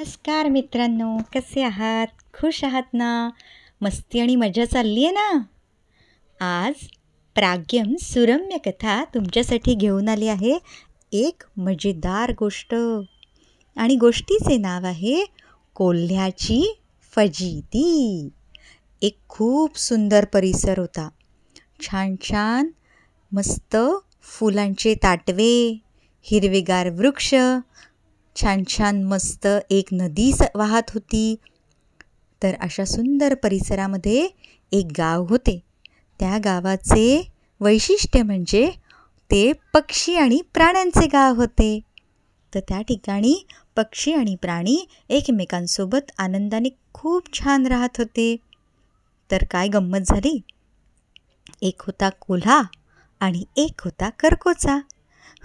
नमस्कार मित्रांनो कसे आहात? खुश आहात ना? मस्ती आणि मजा चालली आहे ना? आज प्राग्यम सुरम्य कथा तुमच्यासाठी घेऊन आली आहे एक मजेदार गोष्ट. आणि गोष्टीचे नाव आहे कोल्ह्याची फजिती. एक खूप सुंदर परिसर होता. छान छान मस्त फुलांचे ताटवे हिरवेगार वृक्ष छान छान मस्त एक नदी स वाहत होती. तर अशा सुंदर परिसरामध्ये एक गाव होते. त्या गावाचे वैशिष्ट्य म्हणजे ते पक्षी आणि प्राण्यांचे गाव होते. तर त्या ठिकाणी पक्षी आणि प्राणी एकमेकांसोबत आनंदाने खूप छान राहत होते. तर काय गंमत झाली? एक होता कोल्हा आणि एक होता करकोचा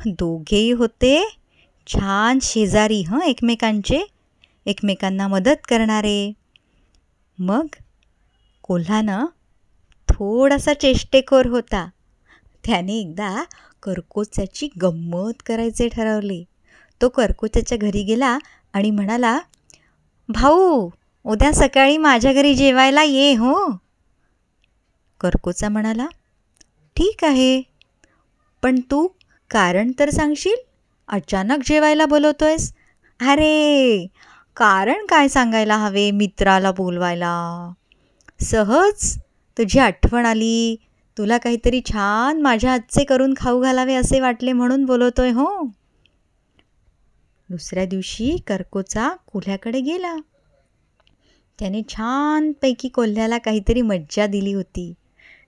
दोघेही होते छान शेजारी हं एकमेकांचे? एकमेकांना मदत करणारे. मग? कोल्हानं थोडासा चेष्टेखोर होता. त्याने एकदा करकोचाची गंमत करायचे ठरवले. तो करकोचाच्या घरी गेला आणि म्हणाला भाऊ उद्या सकाळी माझ्या घरी जेवायला ये हो. करकोचा म्हणाला ठीक आहे. पण तू कारण तर सांगशील? अचानक जेवायला बोलवतोयस? अरे कारण काय सांगायला हवे मित्राला बोलवायला? सहज तुझी आठवण आली. तुला काहीतरी छान माझ्या हातचे करून खाऊ घालावे असे वाटले म्हणून बोलवतोय हो? दुसऱ्या दिवशी कर्कोचा कोल्ह्याकडे गेला. त्याने छानपैकी कोल्ह्याला काहीतरी मज्जा दिली होती.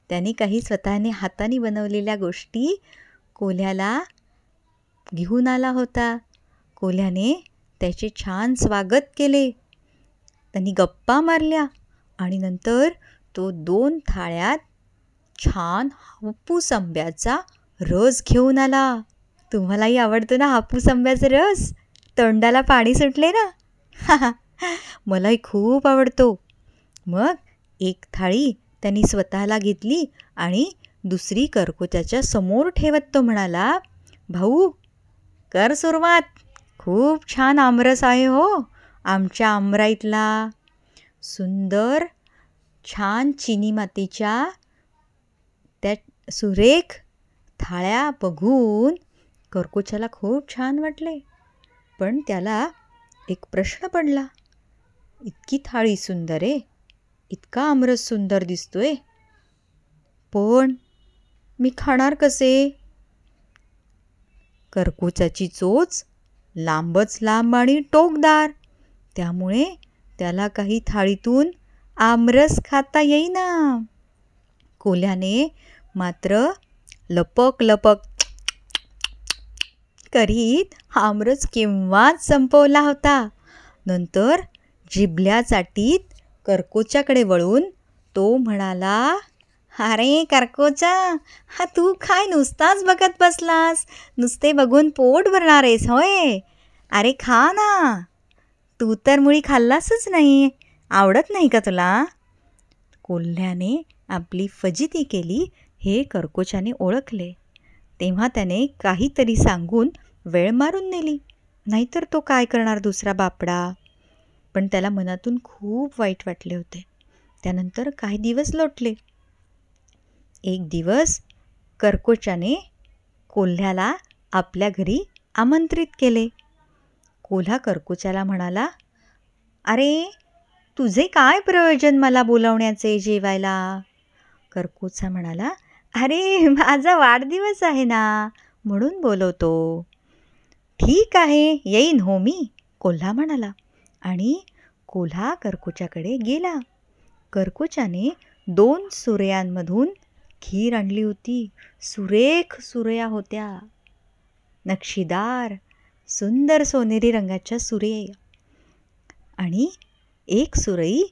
त्याने काही स्वतःने हाताने बनवलेल्या गोष्टी कोल्ह्याला घेऊन आला होता. कोल्ह्याने त्याचे छान स्वागत केले. त्यांनी गप्पा मारल्या आणि नंतर तो दोन थाळ्यात छान हापूस आंब्याचा रस घेऊन आला. तुम्हालाही आवडतो ना हापूस आंब्याचा रस? तोंडाला पाणी सुटले ना? मलाही खूप आवडतो. मग एक थाळी त्यांनी स्वतःला घेतली आणि दुसरी करकोच्याच्या समोर ठेवत तो म्हणाला भाऊ कर सुरुवात. खूप छान आमरस आहे हो आमच्या आमराईतला. सुंदर छान चिनी मातीच्या त्या सुरेख थाळ्या बघून करकोच्याला खूप छान वाटले. पण त्याला एक प्रश्न पडला. इतकी थाळी सुंदर आहे इतका आमरस सुंदर दिसतोय. पण मी खाणार कसे? कर्कुचाची चोच लांबच लांब आणि टोकदार. त्यामुळे त्याला काही थाळीतून आमरस खाता येईना. कोल्याने मात्र लपक लपक करीत आमरस केव्हाच संपवला होता. नंतर जिबल्या चाटीत कर्कोच्याकडे वळून तो म्हणाला अरे कर्कोचा हा तू काय नुसताच बघत बसलास? नुसते बघून पोट भरणार आहेस होय? अरे खा ना. तू तर मुळी खाल्लासच नाही. आवडत नाही का तुला? कोल्ह्याने आपली फजिती केली हे कर्कोचाने ओळखले. तेव्हा त्याने काहीतरी सांगून वेळ मारून नेली. नाहीतर तो काय करणार दुसरा बापडा? पण त्याला मनातून खूप वाईट वाटले होते. त्यानंतर काही दिवस लोटले. एक दिवस कर्कोचाने कोल्ह्याला आपल्या घरी आमंत्रित केले. कोल्हा कर्कोचाला म्हणाला अरे तुझे काय प्रयोजन मला बोलवण्याचे जेवायला? कर्कोचा म्हणाला अरे माझा वाढदिवस आहे ना म्हणून बोलवतो. ठीक आहे येईन हो मी कोल्हा म्हणाला आणि कोल्हा कर्कोच्याकडे गेला. कर्कोच्याने दोन सूर्यांमधून खीर आणली होती. सुरेख सुरया होत्या. नक्षीदार सुंदर सोनेरी रंगाच्या सुरे. आणि एक सुरई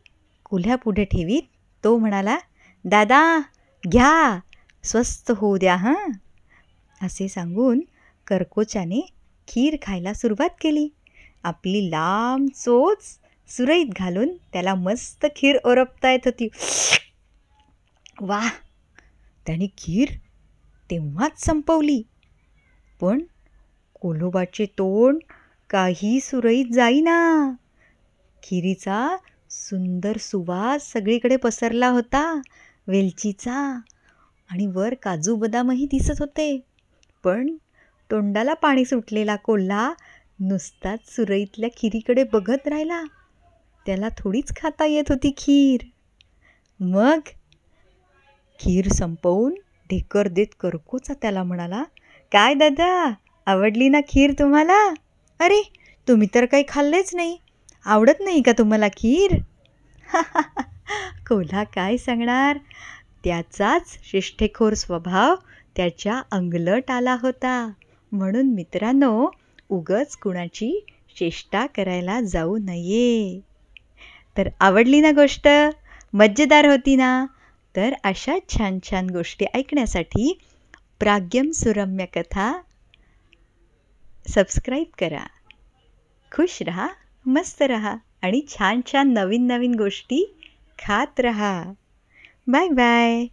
कुल्ह्यापुढे ठेवीत. तो म्हणाला दादा घ्या. स्वस्त होऊ द्या हां. असे सांगून कर्कोच्याने खीर खायला सुरुवात केली. आपली लांब चोच सुरईत घालून त्याला मस्त खीर ओरपता येत होती. वा त्याने खीर तेव्हाच संपवली. पण कोलोबाचे तोंड काही सुरईत जाईना. खिरीचा सुंदर सुवास सगळीकडे पसरला होता वेलचीचा. आणि वर काजू बदामही दिसत होते. पण तोंडाला पाणी सुटलेला कोल्हा नुसताच सुरईतल्या खिरीकडे बघत राहिला. त्याला थोडीच खाता येत होती खीर. मग खीर संपवून ढेकर देत करकोचा त्याला म्हणाला काय दादा आवडली ना खीर तुम्हाला? अरे तुम्ही तर काही खाल्लेच नाही. आवडत नाही का तुम्हाला खीर? कोल्हा काय सांगणार? त्याचाच शिष्टेखोर स्वभाव त्याच्या अंगलट आला होता. म्हणून मित्रांनो उगच कुणाची चेष्टा करायला जाऊ नये. तर आवडली ना गोष्ट? मज्जेदार होती ना? तर अशा छान छान गोष्टी ऐकण्यासाठी प्राग्यम सुरम्य कथा सबस्क्राईब करा. खुश रहा मस्त रहा आणि छान छान नवीन नवीन गोष्टी खात रहा. Bye bye